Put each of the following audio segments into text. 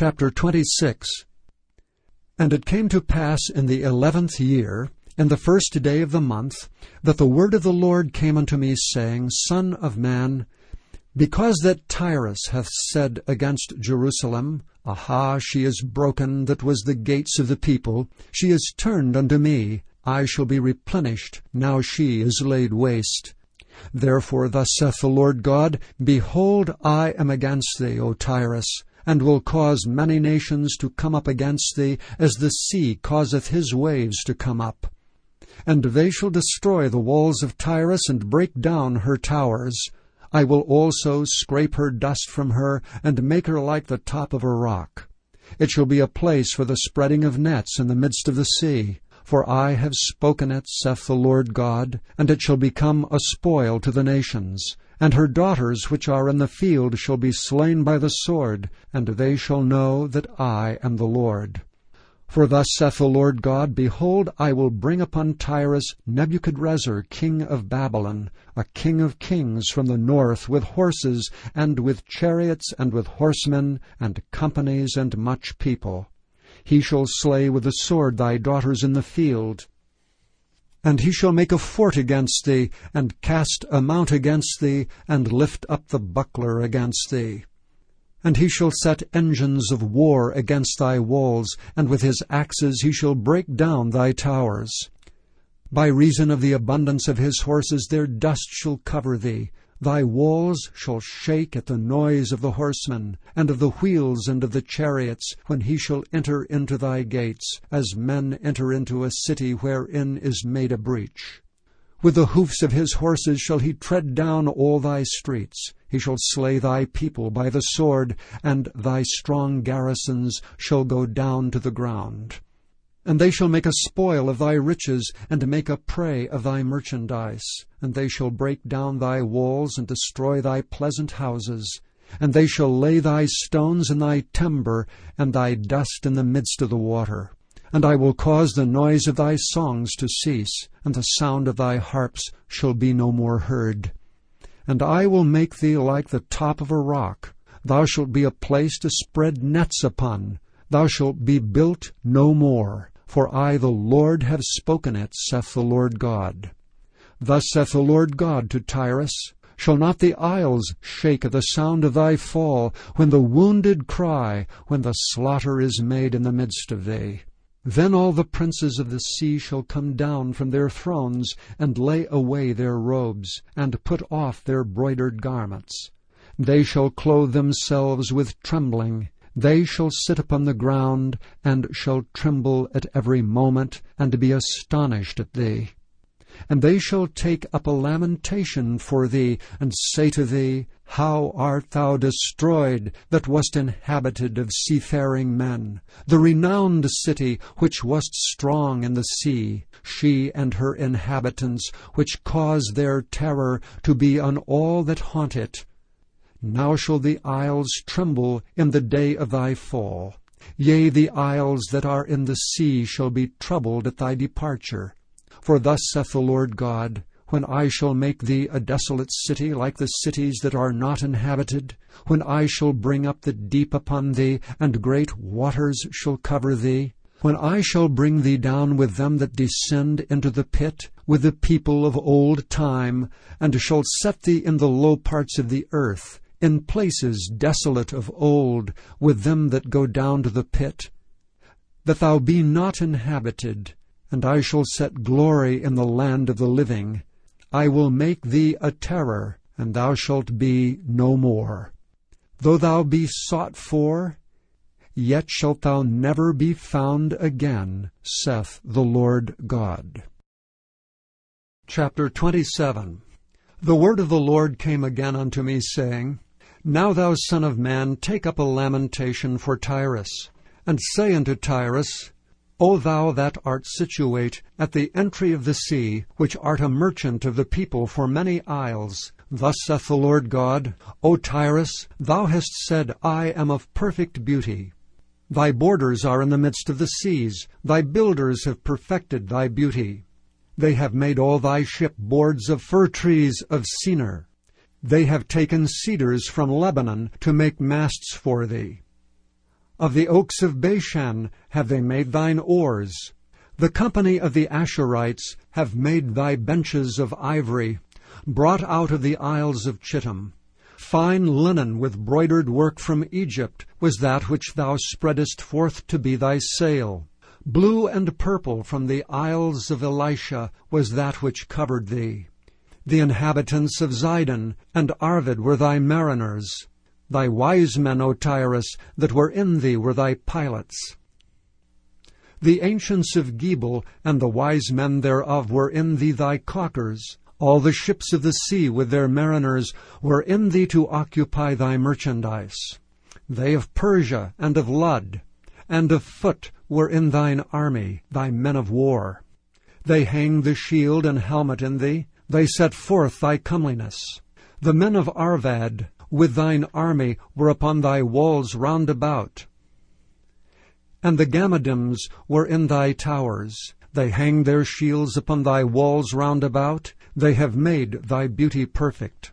Chapter 26 And it came to pass in the eleventh year, in the first day of the month, that the word of the Lord came unto me, saying, Son of man, because that Tyrus hath said against Jerusalem, Aha, she is broken that was the gates of the people, she is turned unto me, I shall be replenished, now she is laid waste. Therefore thus saith the Lord God, Behold, I am against thee, O Tyrus, and will cause many nations to come up against thee, as the sea causeth his waves to come up. And they shall destroy the walls of Tyrus, and break down her towers. I will also scrape her dust from her, and make her like the top of a rock. It shall be a place for the spreading of nets in the midst of the sea. For I have spoken it, saith the Lord God, and it shall become a spoil to the nations. And her daughters which are in the field shall be slain by the sword, and they shall know that I am the Lord. For thus saith the Lord God, Behold, I will bring upon Tyrus Nebuchadrezzar king of Babylon, a king of kings from the north, with horses, and with chariots, and with horsemen, and companies, and much people. He shall slay with the sword thy daughters in the field, and he shall make a fort against thee, and cast a mount against thee, and lift up the buckler against thee. And he shall set engines of war against thy walls, and with his axes he shall break down thy towers. By reason of the abundance of his horses their dust shall cover thee, Thy walls shall shake at the noise of the horsemen, and of the wheels and of the chariots, when he shall enter into thy gates, as men enter into a city wherein is made a breach. With the hoofs of his horses shall he tread down all thy streets. He shall slay thy people by the sword, and thy strong garrisons shall go down to the ground. And they shall make a spoil of thy riches, and make a prey of thy merchandise. And they shall break down thy walls, and destroy thy pleasant houses. And they shall lay thy stones in thy timber, and thy dust in the midst of the water. And I will cause the noise of thy songs to cease, and the sound of thy harps shall be no more heard. And I will make thee like the top of a rock. Thou shalt be a place to spread nets upon. Thou shalt be built no more. For I, the Lord, have spoken it, saith the Lord God. Thus saith the Lord God to Tyrus, Shall not the isles shake at the sound of thy fall, when the wounded cry, when the slaughter is made in the midst of thee? Then all the princes of the sea shall come down from their thrones, and lay away their robes, and put off their broidered garments. They shall clothe themselves with trembling, they shall sit upon the ground, and shall tremble at every moment, and be astonished at thee. And they shall take up a lamentation for thee, and say to thee, How art thou destroyed, that wast inhabited of seafaring men, the renowned city, which wast strong in the sea, she and her inhabitants, which cause their terror to be on all that haunt it, now shall the isles tremble in the day of thy fall. Yea, the isles that are in the sea shall be troubled at thy departure. For thus saith the Lord God, When I shall make thee a desolate city like the cities that are not inhabited, when I shall bring up the deep upon thee, and great waters shall cover thee, when I shall bring thee down with them that descend into the pit, with the people of old time, and shall set thee in the low parts of the earth, in places desolate of old, with them that go down to the pit, that thou be not inhabited, and I shall set glory in the land of the living. I will make thee a terror, and thou shalt be no more. Though thou be sought for, yet shalt thou never be found again, saith the Lord God. Chapter 27 The word of the Lord came again unto me, saying, now, thou son of man, take up a lamentation for Tyrus, and say unto Tyrus, O thou that art situate at the entry of the sea, which art a merchant of the people for many isles, Thus saith the Lord God, O Tyrus, thou hast said, I am of perfect beauty. Thy borders are in the midst of the seas, thy builders have perfected thy beauty. They have made all thy ship boards of fir trees of Senir. They have taken cedars from Lebanon to make masts for thee. Of the oaks of Bashan have they made thine oars. The company of the Ashurites have made thy benches of ivory, brought out of the isles of Chittim. Fine linen with broidered work from Egypt was that which thou spreadest forth to be thy sail. Blue and purple from the isles of Elishah was that which covered thee. The inhabitants of Zidon and Arvad were thy mariners. Thy wise men, O Tyrus, that were in thee were thy pilots. The ancients of Gebal and the wise men thereof were in thee thy caulkers. All the ships of the sea with their mariners were in thee to occupy thy merchandise. They of Persia and of Lud and of Phut were in thine army, thy men of war. They hanged the shield and helmet in thee, they set forth thy comeliness. The men of Arvad with thine army were upon thy walls round about. And the Gammadims were in thy towers. They hang their shields upon thy walls round about. They have made thy beauty perfect.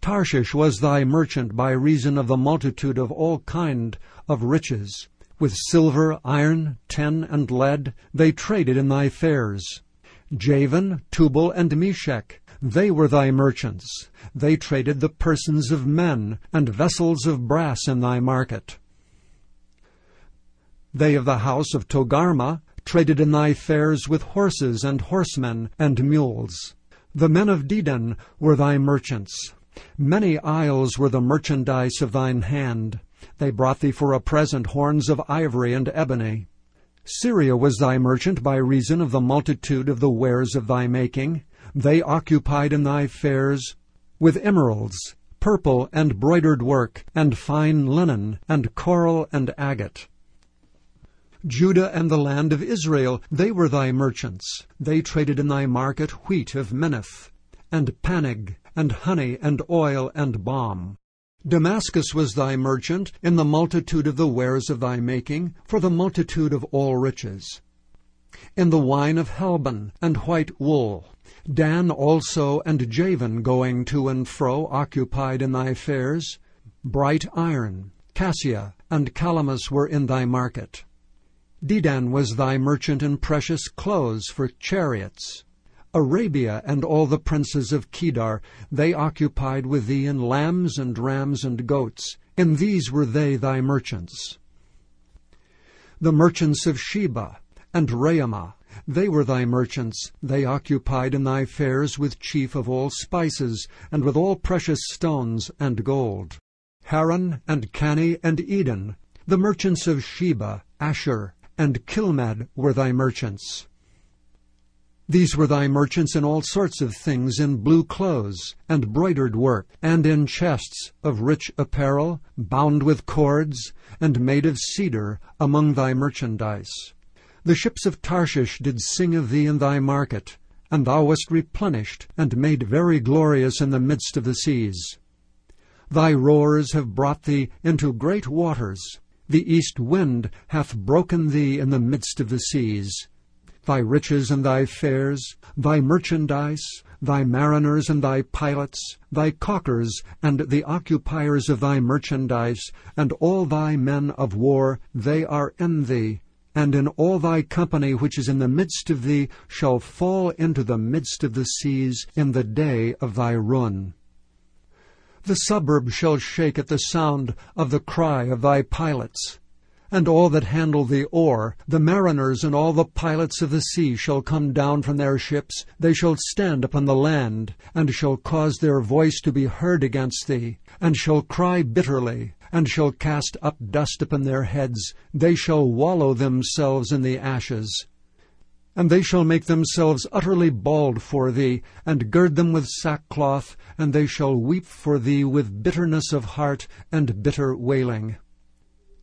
Tarshish was thy merchant by reason of the multitude of all kind of riches. With silver, iron, tin, and lead they traded in thy fairs. Javan, Tubal, and Meshech, they were thy merchants. They traded the persons of men and vessels of brass in thy market. They of the house of Togarmah traded in thy fairs with horses and horsemen and mules. The men of Dedan were thy merchants. Many isles were the merchandise of thine hand. They brought thee for a present horns of ivory and ebony. Syria was thy merchant by reason of the multitude of the wares of thy making. They occupied in thy fairs with emeralds, purple and broidered work, and fine linen, and coral and agate. Judah and the land of Israel, they were thy merchants. They traded in thy market wheat of Minnith, and Pannag, and honey, and oil, and balm. Damascus was thy merchant in the multitude of the wares of thy making, for the multitude of all riches. In the wine of Helbon and white wool, Dan also and Javan going to and fro occupied in thy fairs. Bright iron, cassia, and calamus were in thy market. Dedan was thy merchant in precious clothes for chariots. Arabia and all the princes of Kedar, they occupied with thee in lambs and rams and goats. In these were they thy merchants. The merchants of Sheba and Raamah, they were thy merchants, they occupied in thy fairs with chief of all spices, and with all precious stones and gold. Haran and Canneh and Eden, the merchants of Sheba, Asshur, and Chilmad were thy merchants. These were thy merchants in all sorts of things, in blue clothes, and broidered work, and in chests of rich apparel, bound with cords, and made of cedar, among thy merchandise. The ships of Tarshish did sing of thee in thy market, and thou wast replenished, and made very glorious in the midst of the seas. Thy roars have brought thee into great waters. The east wind hath broken thee in the midst of the seas. Thy riches and thy fairs, thy merchandise, thy mariners and thy pilots, thy caulkers and the occupiers of thy merchandise, and all thy men of war, they are in thee, and in all thy company which is in the midst of thee shall fall into the midst of the seas in the day of thy ruin. The suburb shall shake at the sound of the cry of thy pilots. And all that handle the oar, the mariners and all the pilots of the sea shall come down from their ships, they shall stand upon the land, and shall cause their voice to be heard against thee, and shall cry bitterly, and shall cast up dust upon their heads, they shall wallow themselves in the ashes. And they shall make themselves utterly bald for thee, and gird them with sackcloth, and they shall weep for thee with bitterness of heart and bitter wailing.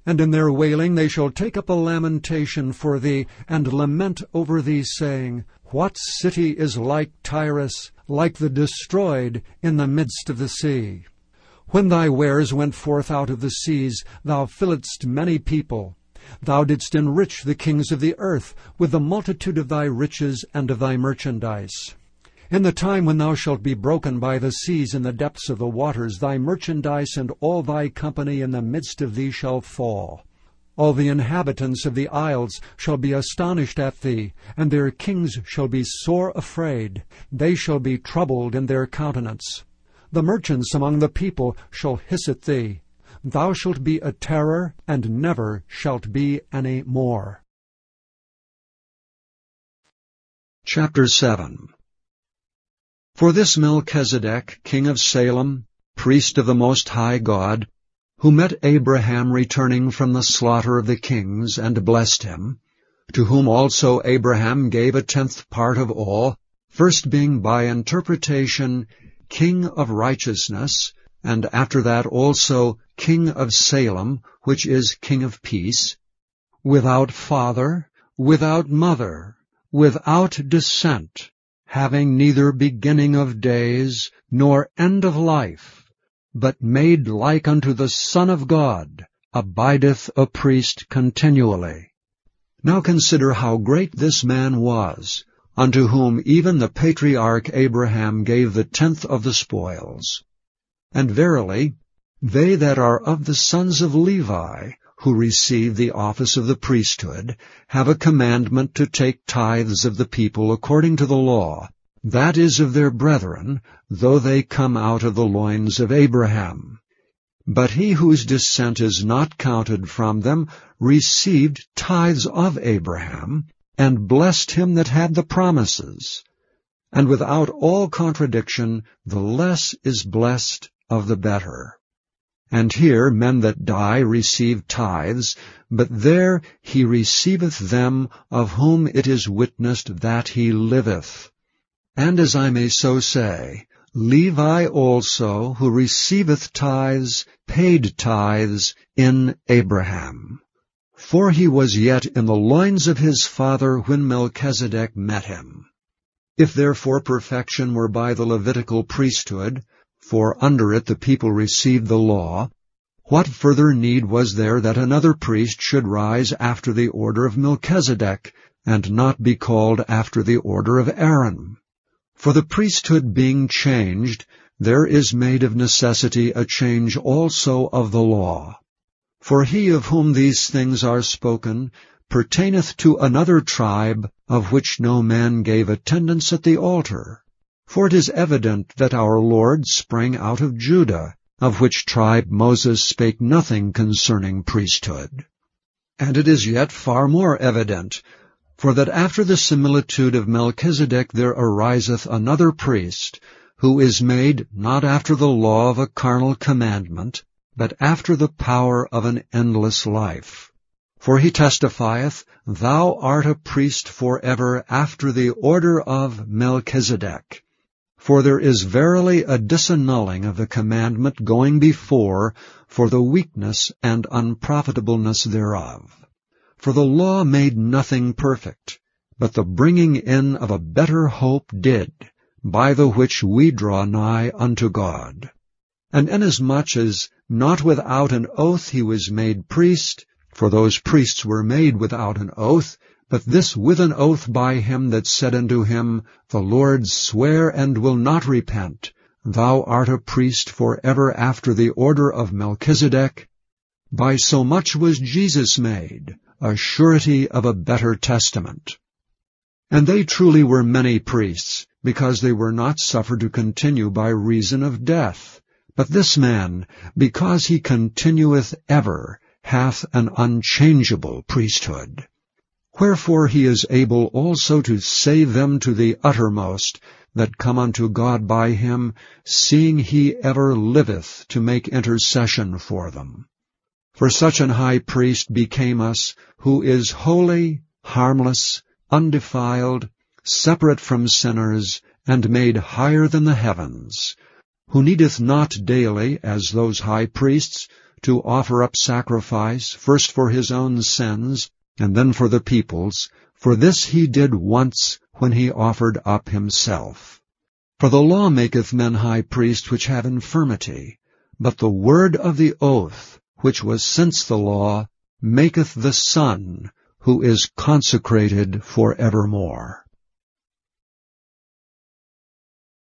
And in their wailing they shall take up a lamentation for thee, and lament over thee, saying, What city is like Tyrus, like the destroyed in the midst of the sea? When thy wares went forth out of the seas, thou filledst many people. Thou didst enrich the kings of the earth with the multitude of thy riches and of thy merchandise. In the time when thou shalt be broken by the seas in the depths of the waters, thy merchandise and all thy company in the midst of thee shall fall. All the inhabitants of the isles shall be astonished at thee, and their kings shall be sore afraid. They shall be troubled in their countenance. The merchants among the people shall hiss at thee. Thou shalt be a terror, and never shalt be any more. Chapter 7 For this Melchizedek, king of Salem, priest of the Most High God, who met Abraham returning from the slaughter of the kings, and blessed him, to whom also Abraham gave a tenth part of all, first being by interpretation king of righteousness, and after that also king of Salem, which is king of peace, without father, without mother, without descent, having neither beginning of days, nor end of life, but made like unto the Son of God, abideth a priest continually. Now consider how great this man was, unto whom even the patriarch Abraham gave the tenth of the spoils. And verily, they that are of the sons of Levi, who receive the office of the priesthood, have a commandment to take tithes of the people according to the law, that is of their brethren, though they come out of the loins of Abraham. But he whose descent is not counted from them received tithes of Abraham, and blessed him that had the promises. And without all contradiction, the less is blessed of the better. And here men that die receive tithes, but there he receiveth them of whom it is witnessed that he liveth. And as I may so say, Levi also, who receiveth tithes, paid tithes in Abraham. For he was yet in the loins of his father when Melchizedek met him. If therefore perfection were by the Levitical priesthood, for under it the people received the law, what further need was there that another priest should rise after the order of Melchizedek, and not be called after the order of Aaron? For the priesthood being changed, there is made of necessity a change also of the law. For he of whom these things are spoken pertaineth to another tribe, of which no man gave attendance at the altar. For it is evident that our Lord sprang out of Judah, of which tribe Moses spake nothing concerning priesthood. And it is yet far more evident, for that after the similitude of Melchizedek there ariseth another priest, who is made not after the law of a carnal commandment, but after the power of an endless life. For he testifieth, Thou art a priest forever after the order of Melchizedek. For there is verily a disannulling of the commandment going before for the weakness and unprofitableness thereof. For the law made nothing perfect, but the bringing in of a better hope did, by the which we draw nigh unto God. And inasmuch as not without an oath he was made priest, for those priests were made without an oath, but this with an oath by him that said unto him, The Lord swear and will not repent, Thou art a priest for ever after the order of Melchizedek. By so much was Jesus made, a surety of a better testament. And they truly were many priests, because they were not suffered to continue by reason of death. But this man, because he continueth ever, hath an unchangeable priesthood. Wherefore he is able also to save them to the uttermost that come unto God by him, seeing he ever liveth to make intercession for them. For such an high priest became us, who is holy, harmless, undefiled, separate from sinners, and made higher than the heavens, who needeth not daily, as those high priests, to offer up sacrifice, first for his own sins, and then for the people's, for this he did once when he offered up himself. For the law maketh men high priests which have infirmity, but the word of the oath, which was since the law, maketh the Son, who is consecrated for evermore.